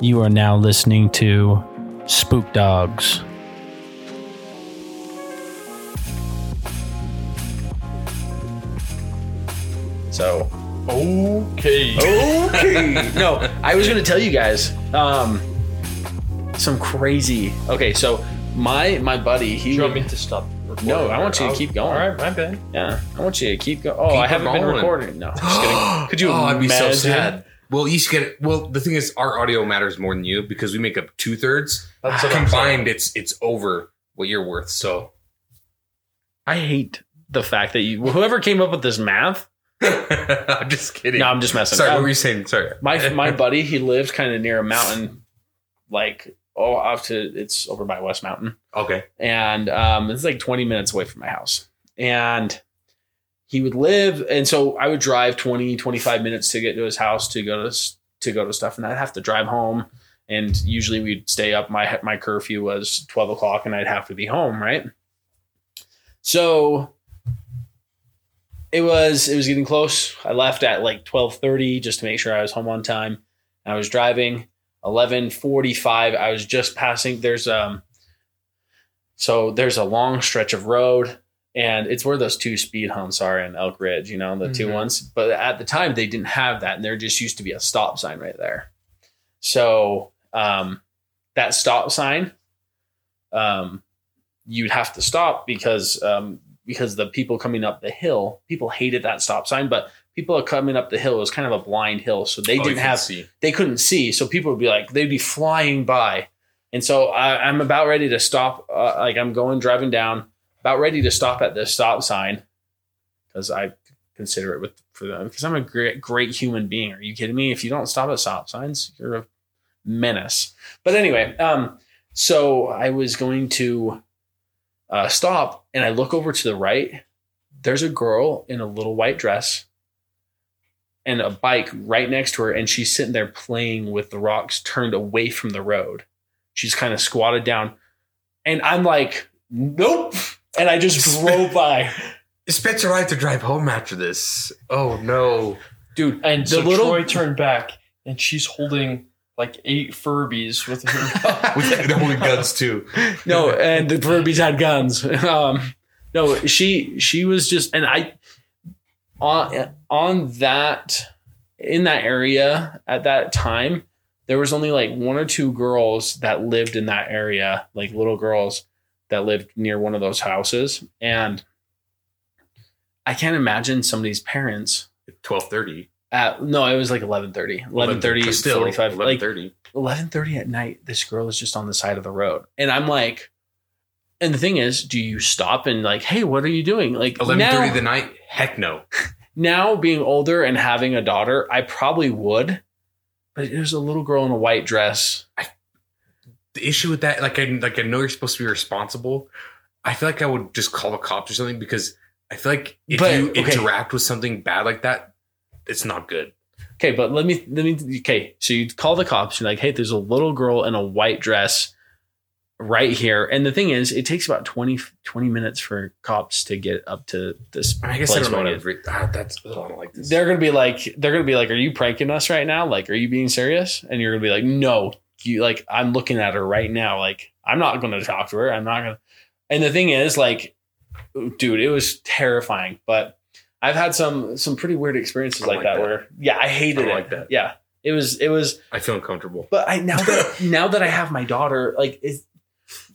You are now listening to Spook Dawgs. So Okay. okay. no, I was gonna tell you guys um, some crazy. Okay, so my my buddy, he Do you want me to stop? recording No, I want you to I'll- keep going. All right, my bad. yeah, I want you to keep going. Oh, Keep I haven't been recording. No, just kidding. Could you oh, I'd be so imagine? sad. Well, you should get it. Well, the thing is, our audio matters more than you because we make up two thirds. That's what I'm Combined, it's it's over what you're worth. So I hate the fact that you whoever came up with this math. I'm just kidding. No, I'm just messing. Sorry, Um, what were you saying? Sorry. my my buddy, he lives kind of near a mountain, like oh, off to it's over by West Mountain. okay. and um, it's like 20 minutes away from my house. And he would live, and so I would drive 20, 25 minutes to get to his house to go to to go to stuff, and I'd have to drive home. And usually we'd stay up. My my curfew was 12 o'clock, and I'd have to be home, right? So it was it was getting close. I left at like 12:30 just to make sure I was home on time. I was driving 11:45. I was just passing. There's um so there's a long stretch of road, and it's where those two speed humps are in Elk Ridge, you know, the two Mhm. ones. But at the time, they didn't have that, and there just used to be a stop sign right there. So um, that stop sign, um, you'd have to stop because um, because the people coming up the hill, people hated that stop sign, but people are coming up the hill it was kind of a blind hill, so they Oh, didn't have see. they couldn't see. So people would be like, they'd be flying by. And so I, I'm about ready to stop. Uh, like I'm going driving down, about ready to stop at this stop sign because I consider it with for them because I'm a great, great human being. Are you kidding me? If you don't stop at stop signs, you're a menace. But anyway, um, so I was going to uh, stop and I look over to the right. There's a girl in a little white dress and a bike right next to her, and she's sitting there playing with the rocks turned away from the road. She's kind of squatted down, and I'm like, nope. And I just drove by, Spencer, I have to drive home after this. Oh no. dude. And the so little Troy turned back, and she's holding like eight Furbies with her. With the holding guns too. no, and the Furbies had guns. Um, no, she she was just, and I on on that in that area at that time, there was only like one or two girls that lived in that area, like little girls that lived near one of those houses, and I can't imagine somebody's parents. Twelve thirty. At, no, it was like 11.30, 11.30, Still 45, eleven like thirty. 11:30 at night this girl is just on the side of the road and i'm like and the thing is do you stop and like hey what are you doing like Eleven now, thirty the night. Heck no. now being older and having a daughter i probably would but there's a little girl in a white dress the issue with that, like I like I know you're supposed to be responsible. I feel like I would just call the cops or something because I feel like if But, you okay. interact with something bad like that, it's not good. okay but let me let me okay so you call the cops you're like hey there's a little girl in a white dress right here and the thing is it takes about 20 20 minutes for cops to get up to this I guess I don't know. where What it is. I've re- ah, that's I don't like this. they're gonna be like they're gonna be like are you pranking us right now like are you being serious and you're gonna be like no you like i'm looking at her right now like i'm not gonna talk to her i'm not gonna and the thing is like dude it was terrifying but i've had some some pretty weird experiences like, like that, that. where yeah i hated I it like that. yeah it was it was I feel uncomfortable. but I now that now that I have my daughter, like it,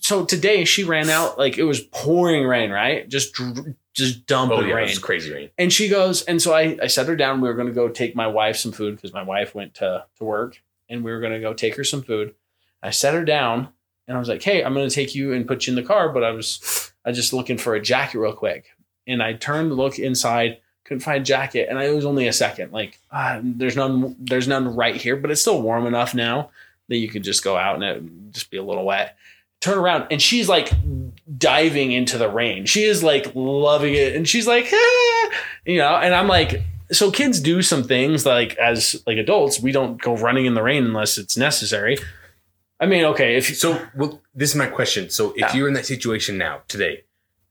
so today she ran out like it was pouring rain, right? Just dr- just dumping Oh yeah, rain. it's crazy rain. And she goes, and so I, I set her down. We were going to go take my wife some food because my wife went to, to work and we were going to go take her some food. I set her down and I was like, Hey, I'm going to take you and put you in the car. But I was, I just looking for a jacket real quick. And I turned to look inside, couldn't find jacket. And I, it was only a second. Like, ah, there's none, there's none right here, but it's still warm enough now that you could just go out and it just be a little wet. Turn around and she's like diving into the rain. She is like loving it. And she's like, ah, you know, and I'm like, so kids do some things like as like adults, we don't go running in the rain unless it's necessary. I mean, okay, if So, well, this is my question. So, if Yeah. you're in that situation now, today,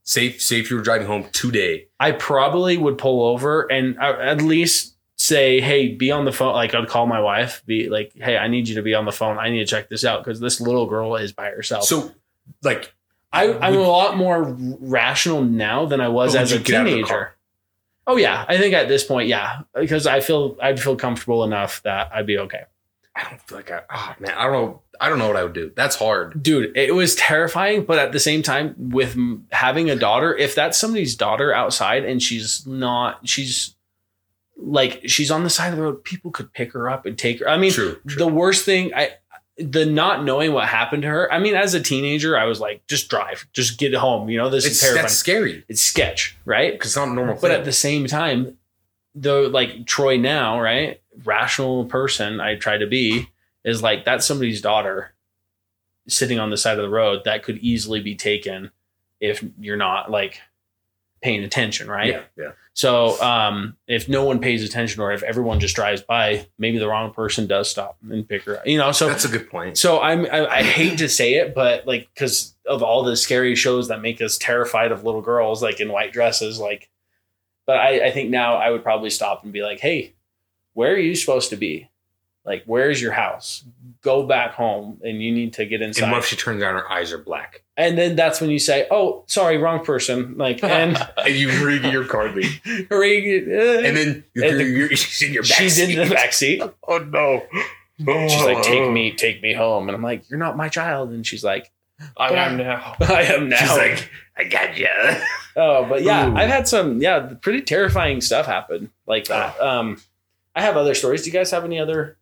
say, say if you were driving home today, I probably would pull over and uh, at least say, "Hey, be on the phone." Like I'd call my wife, be like, "Hey, I need you to be on the phone. I need to check this out because this little girl is by herself." So, like, I, I'm a lot more rational now than I was as a you get out of the teenager. Oh yeah, I think at this point, yeah, because I feel I'd feel comfortable enough that I'd be okay. I don't feel like I. Oh man, I don't know. I don't know what I would do. That's hard. Dude, it was terrifying, but at the same time, with m- having a daughter, if that's somebody's daughter outside and she's not, she's like she's on the side of the road, people could pick her up and take her. I mean, True. true. the worst thing I the not knowing what happened to her. I mean, as a teenager, I was like, just drive, just get home. You know, this it's is terrifying. that's scary it's sketch, right? because it's not normal. But thing. at the same time, the like Troy now, right? Rational person I try to be is like that's somebody's daughter sitting on the side of the road that could easily be taken if you're not like paying attention, right? yeah, yeah. So um, if no one pays attention or if everyone just drives by, maybe the wrong person does stop and pick her up. You know, so that's a good point. so I'm I, I hate to say it, but like because of all the scary shows that make us terrified of little girls like in white dresses, like. But I, I think now I would probably stop and be like, "Hey, where are you supposed to be? Like, where's your house? Go back home, and you need to get inside." And what if she turns out her eyes are black? And then that's when you say, "Oh, sorry, wrong person." Like, and And you read your card lead. and And then you're, And the- you're, she's in your back she's seat. in the back seat. Oh no. She's like, "Take me, take me home," and I'm like, "You're not my child," and she's like, I am now. "I am now." She's like, I got you. Oh, but yeah, Ooh. I've had some yeah pretty terrifying stuff happen like that. Um, I have other stories. Do you guys have any other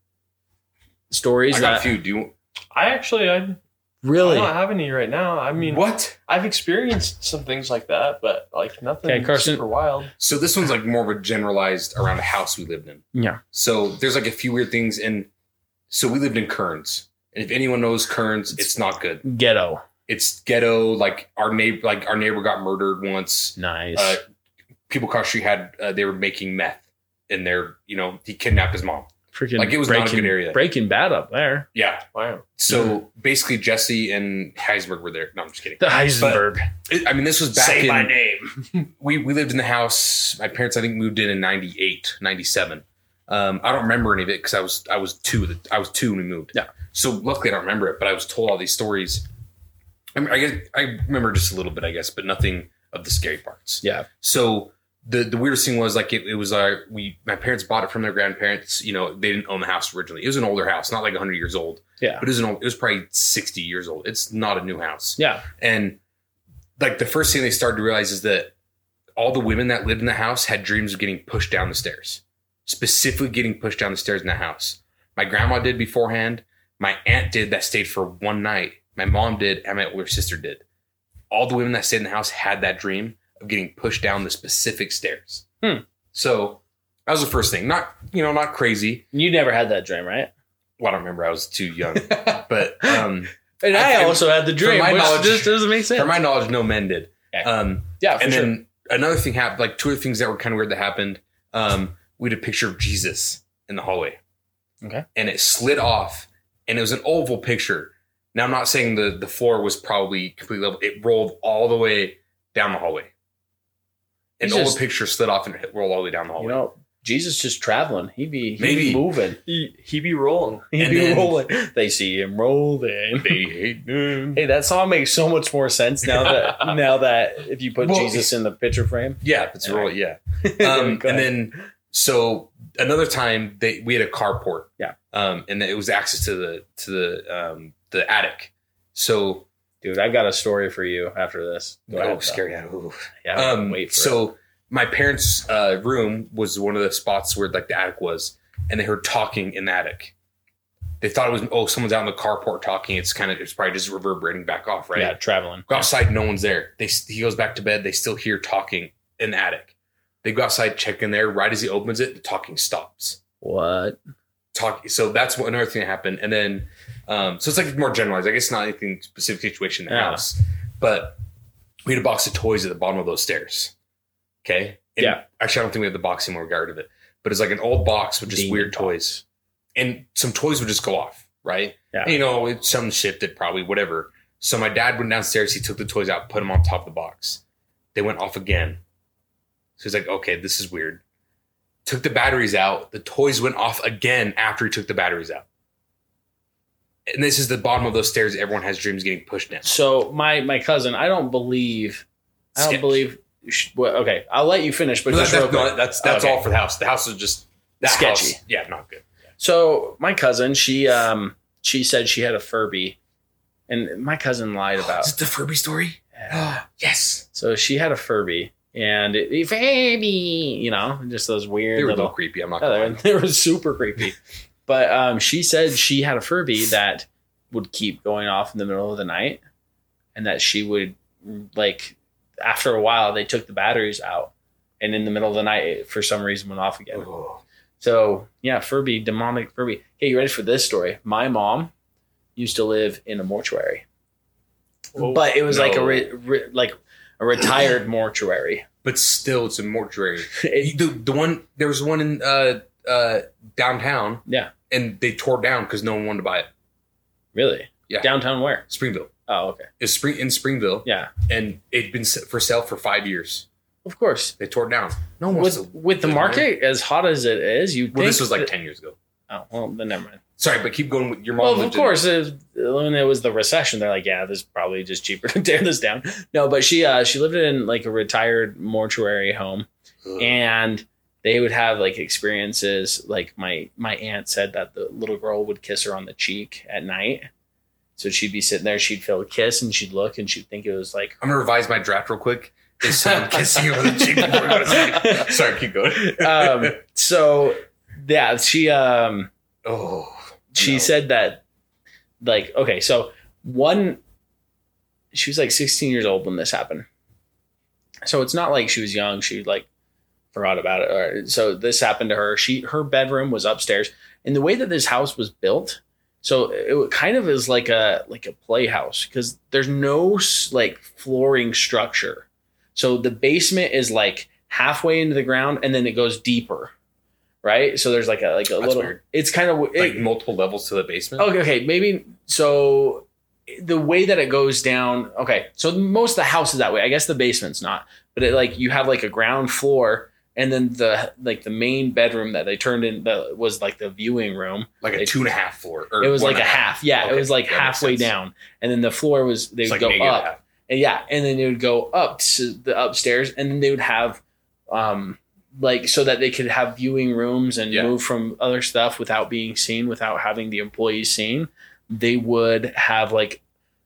stories I got a that few. Do you I actually, I, I really? don't have any right now. I mean, what? I've experienced some things like that, but like nothing Okay, Carson. super wild. So this one's like more of a generalized around a house we lived in. Yeah. So there's like a few weird things, and so we lived in Kearns. And if anyone knows Kearns, it's not good. Ghetto. It's ghetto. Like our neighbor, like our neighbor got murdered once. Nice. Uh, people across the street had uh, they were making meth and they're you know, he kidnapped his mom. Freaking like, it was not a breaking, good area. Breaking Bad up there. Yeah. Wow. So basically, Jesse and Heisenberg were there. No, I'm just kidding. The Heisenberg. It- I mean, this was back Say in. my name. we, we lived in the house. My parents, I think, moved in in 98, 97. Um, I don't remember any of it because I was I was two. I was two when we moved. Yeah. So luckily, I don't remember it. But I was told all these stories. I, mean, I guess I remember just a little bit, I guess, but nothing of the scary parts. Yeah. So the the weirdest thing was like it, it was uh we my parents bought it from their grandparents. You know, they didn't own the house originally. It was an older house, not like hundred years old. Yeah. But it was an old, it was probably sixty years old. It's not a new house. Yeah. And like the first thing they started to realize is that all the women that lived in the house had dreams of getting pushed down the stairs, specifically getting pushed down the stairs in the house. My grandma did beforehand. My aunt did that stayed for one night. My mom did, and my older sister did. All the women that stayed in the house had that dream of getting pushed down the specific stairs. Hmm. So that was the first thing. Not, you know, not crazy. You never had that dream, right? Well, I don't remember. I was too young. but um, And I, I- also had the dream, my which knowledge- just doesn't make sense. for my knowledge, no men did. Okay. Um, yeah, for and sure. then another thing happened, like two other things that were kind of weird that happened. Um, we had a picture of Jesus in the hallway. Okay. And it slid off, and it was an oval picture. Now I'm not saying the the floor was probably completely level. It rolled all the way down the hallway. An He's oval just- picture slid off and it rolled all the way down the hallway. you know, Jesus just traveling. He'd be he'd Maybe. be moving. He, he be rolling. He'd And be then- rolling. They see him rolling. they hate him. Hey, that song makes so much more sense now that now that if you put Well- Jesus in the picture frame. Yeah, it's a roll. Yeah. Um, and then so another time they we had a carport. Yeah. Um, and it was access to the to the um the attic. So dude, I've got a story for you after this. Go oh, ahead, scary. Ooh. Yeah, Um, wait for so my parents' uh, room was one of the spots where like the attic was, and they heard talking in the attic. They thought it was oh someone's out in the carport talking. It's kind of it's probably just reverberating back off, right? Yeah, traveling. Go outside, no one's there. They he goes back to bed. They still hear talking in the attic. They go outside, check in there. Right as he opens it, the talking stops. What? Talk. So that's what another thing that happened. And then, um, so it's like more generalized. I guess not anything specific situation in the Yeah. house, but we had a box of toys at the bottom of those stairs. Okay. And Yeah. Actually, I don't think we have the box anymore. We got rid of it. But it's like an old box with just Demon weird box. toys, and some toys would just go off. Right. Yeah. And, you know, it's some shifted probably whatever. So my dad went downstairs. He took the toys out, put them on top of the box. They went off again. So he's like, okay, this is weird. Took the batteries out. The toys went off again after he took the batteries out. And this is the bottom of those stairs. Everyone has dreams getting pushed down. So my my cousin, I don't believe, I don't Sketch. believe. well, Okay, I'll let you finish, but No, just that- that's, quick. no, that's that's Okay. all for the house. The house is just that Sketchy. house- yeah, not good. So my cousin, she um she said she had a Furby, and my cousin lied about. Is it the Furby story? yes. So she had a Furby, and it, Furby, you know, just those weird They were a little. creepy. I'm not Yeah, gonna they, were super creepy. But um, she said she had a Furby that would keep going off in the middle of the night, and that she would like after a while they took the batteries out, and in the middle of the night it, for some reason went off again. Oh. So yeah, Furby, demonic Furby. Hey, you ready for this story? My mom used to live in a mortuary, Whoa. but it was like a re, re, like a retired mortuary. But still, it's a mortuary. It- the the one there was one in uh uh downtown. Yeah. and they tore down because no one wanted to buy it. really? Yeah. Downtown where? Springville. Oh, okay. It's spring in Springville, Yeah, and it'd been for sale for five years. of course. They tore it down. No one with to. with the market as hot as it is, you Well, this was like that- ten years ago. oh well, then never mind. Sorry, but keep going with your mom. Well, of course, it, when it was the recession, they're like, yeah, this is probably just cheaper to tear this down. No, but she uh she lived in like a retired mortuary home, Ugh. and they would have like experiences. Like my my aunt said that the little girl would kiss her on the cheek at night. So she'd be sitting there, she'd feel a kiss, and she'd look, and she'd think it was like I'm gonna revise my draft real quick. Is someone kissing you on the cheek before I to sleep? Sorry, keep going. um so yeah she um oh, she No. said that like okay so one she was like 16 years old when this happened. So it's not like she was young she like forgot about it or, so this happened to her. She her bedroom was upstairs. And the way that this house was built so it kind of is like a like a playhouse because there's no like flooring structure. So the basement is like halfway into the ground and then it goes deeper right so there's like a like a That's little weird. it's kind of like multiple levels to the basement. Okay, okay, maybe so the way that it goes down, okay. So most of the house is that way. I guess the basement's not. But it like you have like a ground floor and then the like the main bedroom that they turned in that was like the viewing room. like a it- two and a half floor. Or It was like a and half. Yeah, Okay, it was like halfway down. And then the floor was they It's would like go up. half. And yeah, and then they would go up to the upstairs, and then they would have, um, like so that they could have viewing rooms and Yeah. move from other stuff without being seen, without having the employees seen. They would have like,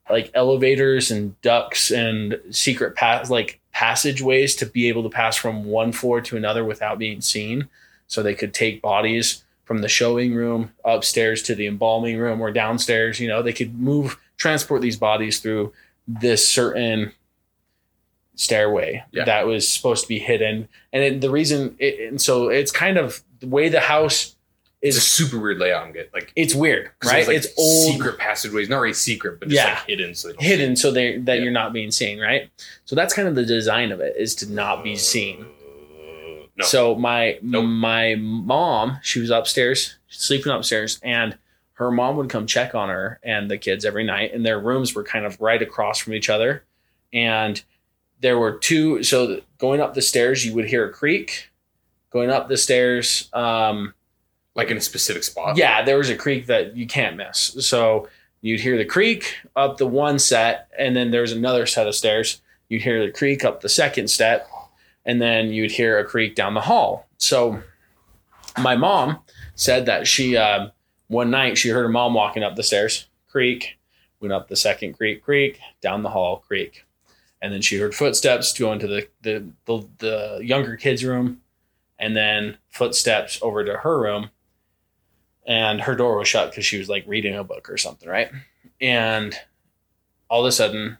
like elevators and ducts and secret pass like passageways to be able to pass from one floor to another without being seen, so they could take bodies from the showing room upstairs to the embalming room or downstairs. You know, they could move transport these bodies through this certain stairway Yeah. that was supposed to be hidden and it, the reason it, and so it's kind of the way the house It's a super weird layout. I'm getting like it's weird, right there's, like, it's old secret passageways, not really secret, but just Yeah. like hidden. So hidden so they that Yeah. you're not being seen right so that's kind of the design of it is to not be seen Uh, no, So my Nope. my mom, she was upstairs, sleeping upstairs, and her mom would come check on her and the kids every night, and their rooms were kind of right across from each other, and there were two. So going up the stairs, you would hear a creak. Going up the stairs, um, like in a specific spot. yeah, there was a creek that you can't miss. So you'd hear the creek up the one set, and then there's another set of stairs. You'd hear the creek up the second step, and then you'd hear a creek down the hall. So my mom said that she um, one night she heard her mom walking up the stairs, creek, went up the second creek, creek, down the hall, creek, and then she heard footsteps go into the the the, the younger kids' room, and then footsteps over to her room and her door was shut because she was like reading a book or something, right? And all of a sudden,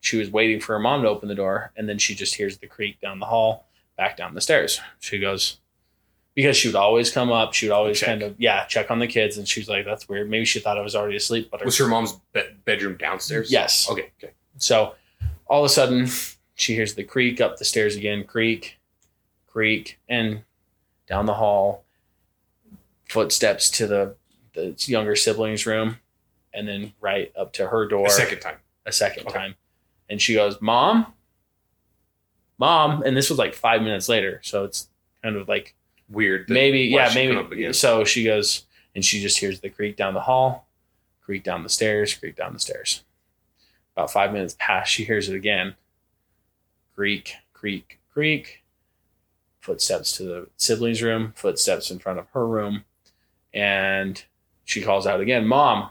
she was waiting for her mom to open the door, and then she just hears the creak down the hall, back down the stairs. She goes, because she would always come up, she would always Check. kind of, yeah, check on the kids, and she's like, that's weird. Maybe she thought I was already asleep, but her, Was her mom's be- bedroom downstairs? yes. Okay. Okay. So all of a sudden, she hears the creak up the stairs again, creak, creak, and down the hall, footsteps to the, the younger sibling's room, and then right up to her door A second time. a second Okay. time. And she goes, Mom, Mom. And this was like five minutes later. So it's kind of like weird. maybe yeah she come up maybe so she goes and she just hears the creak down the hall creak down the stairs creak down the stairs about five minutes past, she hears it again. Creak creak creak. Footsteps to the siblings room footsteps in front of her room and she calls out again mom!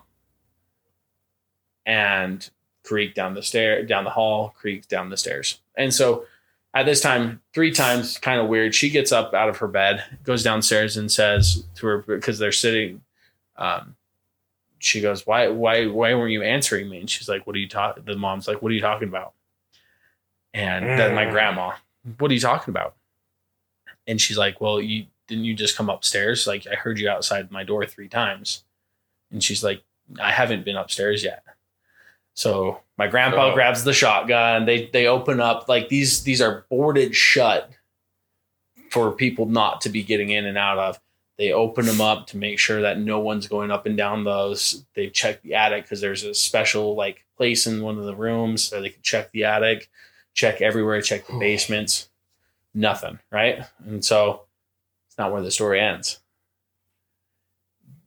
And creak down the stair down the hall creak down the stairs. And so at this time three times kind of weird she gets up out of her bed goes downstairs and says to her because they're sitting um, she goes why why why weren't you answering me and she's like what are you talking the mom's like what are you talking about and then my Mm. grandma what are you talking about and she's like well you didn't you just come upstairs like i heard you outside my door three times and she's like i haven't been upstairs yet so my grandpa Oh. grabs the shotgun. They they open up like these these are boarded shut for people not to be getting in and out of. They open them up to make sure that no one's going up and down those. They check the attic because there's a special like place in one of the rooms so they can check the attic, check everywhere, check the basements. Nothing, right? And so it's not where the story ends.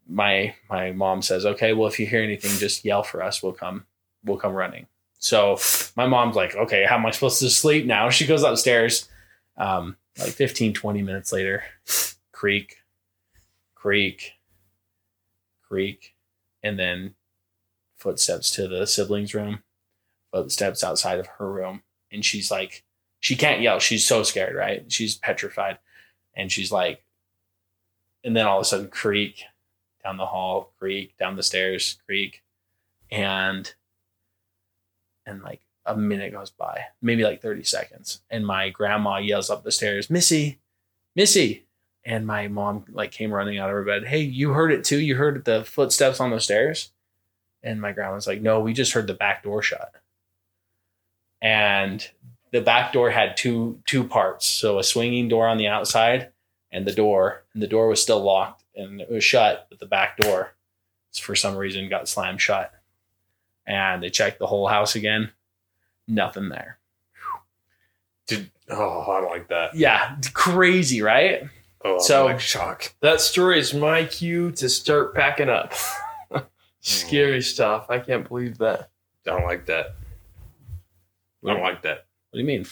My my mom says, "Okay, well if you hear anything, just yell for us. We'll come We'll come running. So my mom's like, okay, how am I supposed to sleep now? She goes upstairs. Um, like 15, 20 minutes later, creak, creak, creak, and then footsteps to the siblings' room, footsteps outside of her room. And she's like, she can't yell. She's so scared, right? She's petrified. And she's like, and then all of a sudden, creak down the hall, creak down the stairs, creak. And and like a minute goes by, maybe like 30 seconds. And my grandma yells up the stairs, Missy, Missy. And my mom like came running out of her bed. Hey, you heard it too? You heard the footsteps on the stairs? And my grandma's like, No, we just heard the back door shut. And the back door had two two parts. So a swinging door on the outside and the door. And the door was still locked and it was shut, but the back door for some reason got slammed shut and they checked the whole house again. Nothing there. Did, oh, I don't like that. Yeah, crazy, right? Oh, I'm So- like shock. That story is my cue to start packing up. Scary stuff. I can't believe that. I don't like that. I don't like that. What do you mean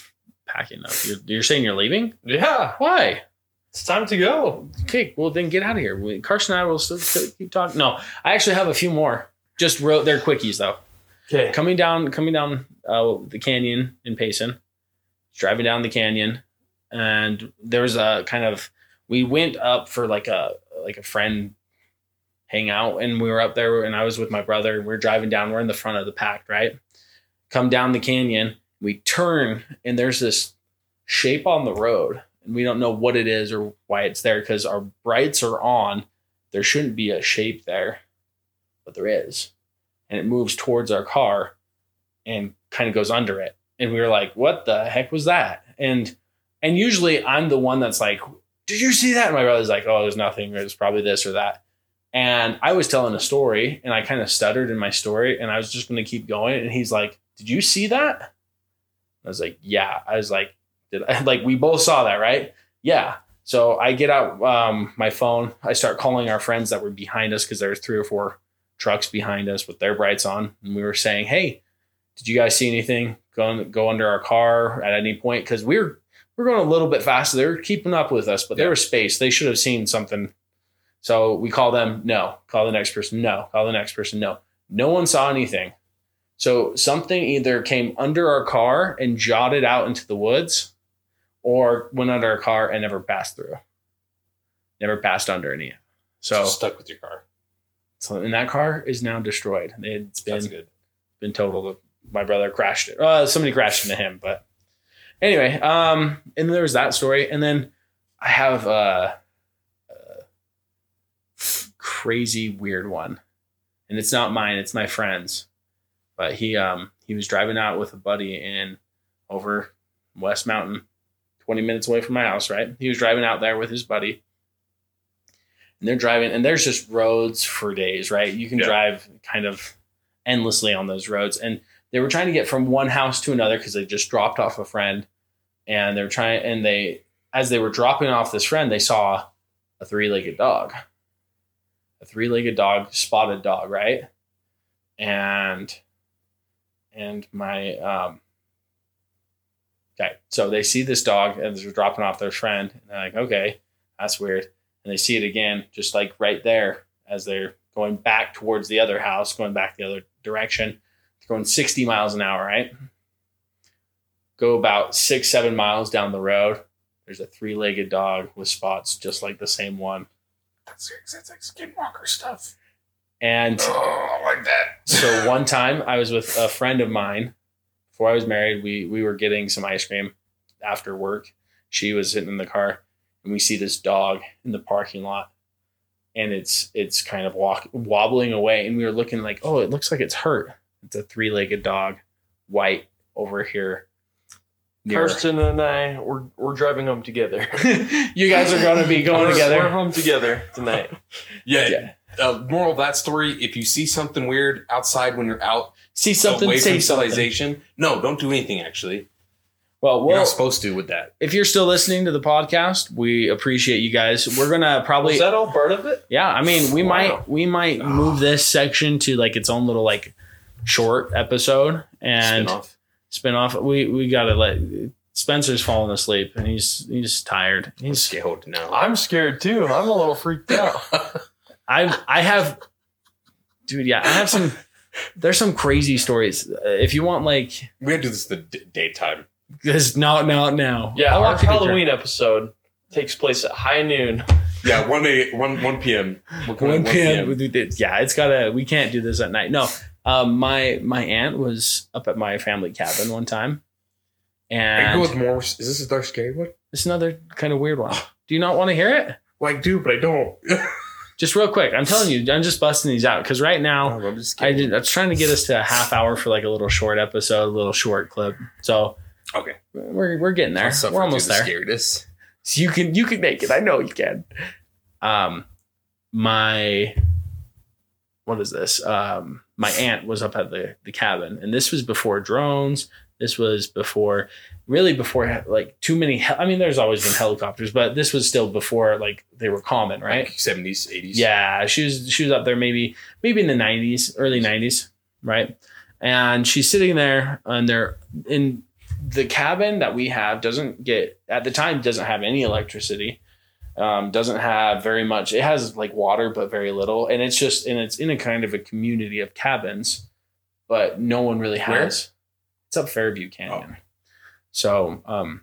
packing up? You're, you're saying you're leaving? Yeah, Why? it's time to go. Okay, well then get out of here. We- Carson and I will still still keep talking. No, I actually have a few more. Just wrote they're quickies though. Okay. Coming down, coming down uh, the canyon in Payson, driving down the canyon, and there was a kind of we went up for like a like a friend hangout, and we were up there, and I was with my brother. and We are driving down. We're in the front of the pack, right? Come down the canyon, we turn, and there's this shape on the road, and we don't know what it is or why it's there because our brights are on. There shouldn't be a shape there, but there is and it moves towards our car and kind of goes under it. And we were like, what the heck was that? And and usually I'm the one that's like, did you see that? And my brother's like, oh, there's nothing. It's probably this or that. And I was telling a story and I kind of stuttered in my story and I was just going to keep going. And he's like, did you see that? I was like, yeah. I was like, did I? Like, we both saw that, right? Yeah. So I get out um, my phone. I start calling our friends that were behind us because there was three or four trucks behind us with their brights on, and we were saying, "Hey, did you guys see anything go go under our car at any point?" Because we were we are going a little bit faster. They were keeping up with us, but they Yeah. were spaced. They should have seen something. So we call them, no. Call the next person, no. Call the next person, no. No one saw anything. So something either came under our car and jotted out into the woods, or went under our car and never passed through. Never passed under any. So stuck with your car. so and that car is now destroyed. It's been been totaled. My brother crashed it. Uh, somebody crashed into him, but anyway. Um, and then there was that story, and then I have a, a crazy weird one, and it's not mine. It's my friend's. But he um he was driving out with a buddy in over West Mountain, twenty minutes away from my house. Right, he was driving out there with his buddy. And they're driving, and there's just roads for days, right? You can Yeah. drive kind of endlessly on those roads. And they were trying to get from one house to another because they just dropped off a friend and they were trying and they as they were dropping off this friend, they saw a three-legged dog, a three-legged dog, spotted dog, right? And and my um, okay, so they see this dog and they're dropping off their friend, and they're like, okay, that's weird. And they see it again, just like right there as they're going back towards the other house, going back the other direction. Going 60 miles an hour, right? Go about six, seven miles down the road. There's a three legged dog with spots just like the same one. That's, that's like skinwalker stuff. And Oh, I like that. so one time I was with a friend of mine before I was married. We we were getting some ice cream after work. She was sitting in the car, and we see this dog in the parking lot, and it's it's kind of walk wobbling away, and we were looking like, oh, it looks like it's hurt. It's a three legged dog, white over here. near- Kirsten and I, we're we're driving home together. you guys are going to be going We're- We're together. home together tonight. Yeah. Yeah. Uh, moral of that story: If you see something weird outside when you're out See something, away say from something. civilization, no, don't do anything. Actually, Well, you're well, not supposed to with that. if you're still listening to the podcast, we appreciate you guys. We're gonna probably Was that all part of it? Yeah, I mean, we Wow. might we might move this section to like its own little like short episode and Spin-off. spin off. We we gotta let Spencer's falling asleep and he's he's tired. I'm He's scared now. I'm scared too. I'm a little freaked out. I I have, dude. Yeah, I have some. There's some crazy stories. Uh, If you want, like, we gotta do this the d- daytime. this no now now. Yeah, I our want you Halloween episode takes place at high noon. Yeah, one a one one p.m. We're drink. going One p.m. Yeah, it's gotta. We can't do this at night. No. Um, my my aunt was up at my family cabin one time, I and go with more. Is this a dark scary one? It's another kind of weird one. Do you not want to hear it? Well, I do, but I don't. Just real quick. I'm telling you, I'm just busting these out because right now I'm just I kidding. did. I was trying to get us to a half hour for like a little short episode, a little short clip. So Okay. we're we're getting there. I'll We're almost through the there. Scaredness. So you can you can make it. I know you can. Um, my what is this? Um, my aunt was up at the the cabin, and this was before drones. This was before, really before like too many. Hel- I mean, there's always been helicopters, but this was still before like they were common, right? Like 70s, 80s. Yeah, she was she was up there maybe maybe in the nineties, early nineties, right? And she's sitting there and they're in the cabin that we have doesn't get at the time doesn't have any electricity. Um, doesn't have very much. It has like water, but very little, and it's just and it's in a kind of a community of cabins, but no one really Where? has. It's up Fairview Canyon. So um,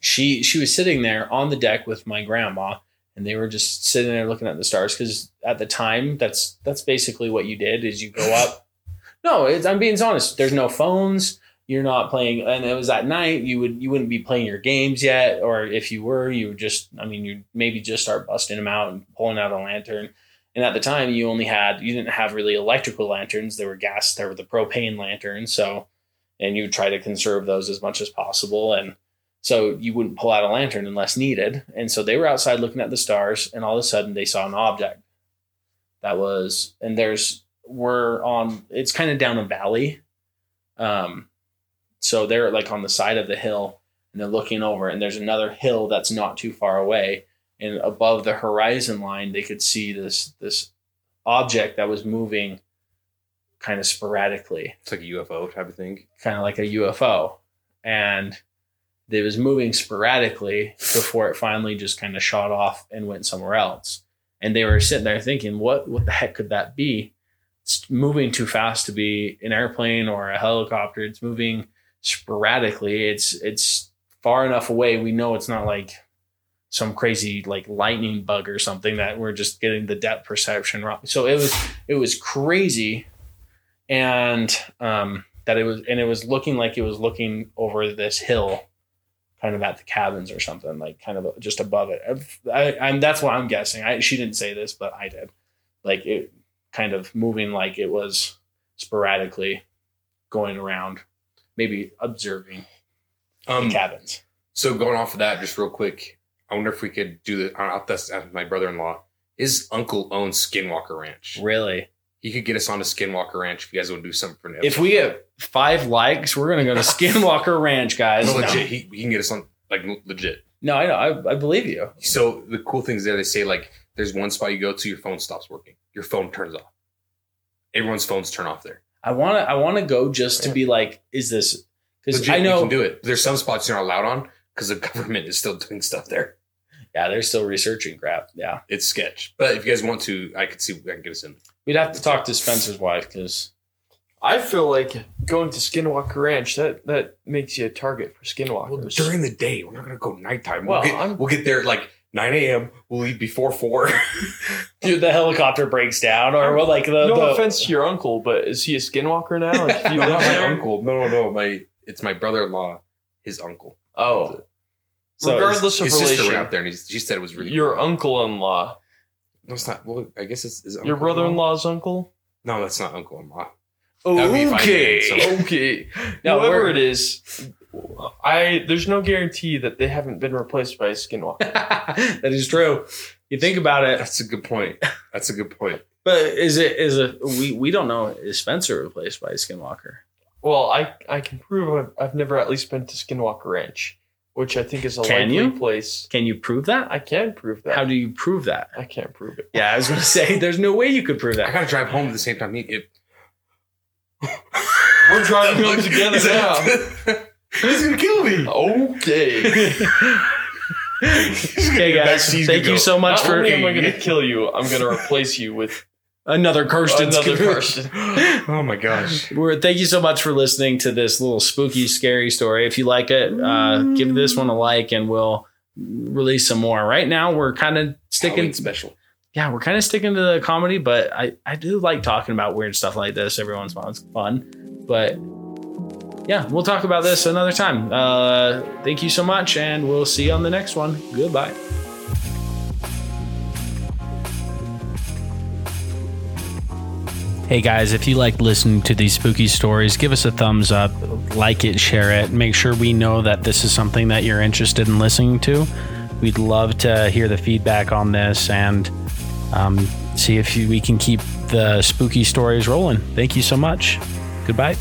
she she was sitting there on the deck with my grandma, and they were just sitting there looking at the stars because at the time that's that's basically what you did is you go up. No, it's, I'm being honest. There's no phones. You're not playing, and it was at night. You would you wouldn't be playing your games yet, or if you were, you would just. I mean, you maybe just start busting them out and pulling out a lantern. And at the time, you only had you didn't have really electrical lanterns. There were gas. There were the propane lanterns. So, and you would try to conserve those as much as possible. And so you wouldn't pull out a lantern unless needed. And so they were outside looking at the stars, and all of a sudden they saw an object that was, and there's, we're on, it's kind of down a valley. Um, so they're like on the side of the hill and they're looking over, and there's another hill that's not too far away. And above the horizon line, they could see this, this object that was moving kind of sporadically It's like a UFO type of thing. kind of like a UFO. And it was moving sporadically before it finally just kind of shot off and went somewhere else. And they were sitting there thinking, what what the heck could that be? It's moving too fast to be an airplane or a helicopter. It's moving sporadically. It's it's far enough away. We know it's not like some crazy like lightning bug or something that we're just getting the depth perception wrong. So it was it was crazy and um that it was and it was looking like it was looking over this hill kind of at the cabins or something like kind of just above it I, and that's what i'm guessing I, she didn't say this but i did like it kind of moving like it was sporadically going around maybe observing Um, the cabins So going off of that, just real quick, I wonder if we could do the. I'll that's ask my brother-in-law. His uncle owns Skinwalker Ranch. really He could get us onto Skinwalker Ranch if you guys want to do something for an if we get five likes we're gonna go to skinwalker ranch guys no, No. legit, he, he can get us on like legit. No, I know. I, I believe you. So the cool thing is there they say like there's one spot you go to, your phone stops working. Your phone turns off. Everyone's phones turn off there. I want to. I want to go just to be like, is this? Because Legit, I you know. can do it. There's some spots you're not allowed on because the government is still doing stuff there. Yeah, they're still researching crap. Yeah, It's sketch. But if you guys want to, I could see I can get us in. we'd have to talk to Spencer's wife because I feel like going to Skinwalker Ranch that that makes you a target for Well, skinwalkers. during the day, we're not gonna go nighttime. We'll, Well, get, we'll get there like 9 a.m. We'll leave before four. dude, the helicopter breaks down, or what? Like the, no the offense to your uncle, but is he a skinwalker now? Like, you no, not my uncle. No, no, no. My it's my brother-in-law, his uncle. Oh, So regardless of His relation, went out there and he's, she said it was really. your uncle-in-law, No, it's not. Well, I guess it's his your uncle-in-law. brother-in-law's uncle. No, that's not uncle-in-law. That'd be if I okay. did, so- Okay, No, whoever it is, I there's no guarantee that they haven't been replaced by a skinwalker. that is true. You think about it, That's a good point. That's a good point. but is it is a we we don't know is Spencer replaced by a Skinwalker? Well, I I can prove I've, I've never at least been to Skinwalker Ranch, which I think is a Can likely you? place. Can you prove that? I can prove that. How do you prove that? I can't prove it. Yeah, I was gonna say there's no way you could prove that. I that. gotta drive home at the same time. He, it, We're driving home together now. He's gonna kill me. Okay. okay, guys, thank you go, so much Not for only am I going to kill you, I'm going to replace you with another Kirsten. another Scoop. person. Oh my gosh. We're, thank you so much for listening to this little spooky, scary story. If you like it, uh, give this one a like, and we'll release some more. Right now, we're kind of sticking. Halloween special. Yeah, we're kind of sticking to the comedy, but I I do like talking about weird stuff like this every once in a while. It's fun, but yeah, we'll talk about this another time. Uh, thank you so much, and we'll see you on the next one. Goodbye. Hey guys, if you like listening to these spooky stories, give us a thumbs up, like it, share it. Make sure we know that this is something that you're interested in listening to. We'd love to hear the feedback on this and um, see if we can keep the spooky stories rolling. Thank you so much. Goodbye.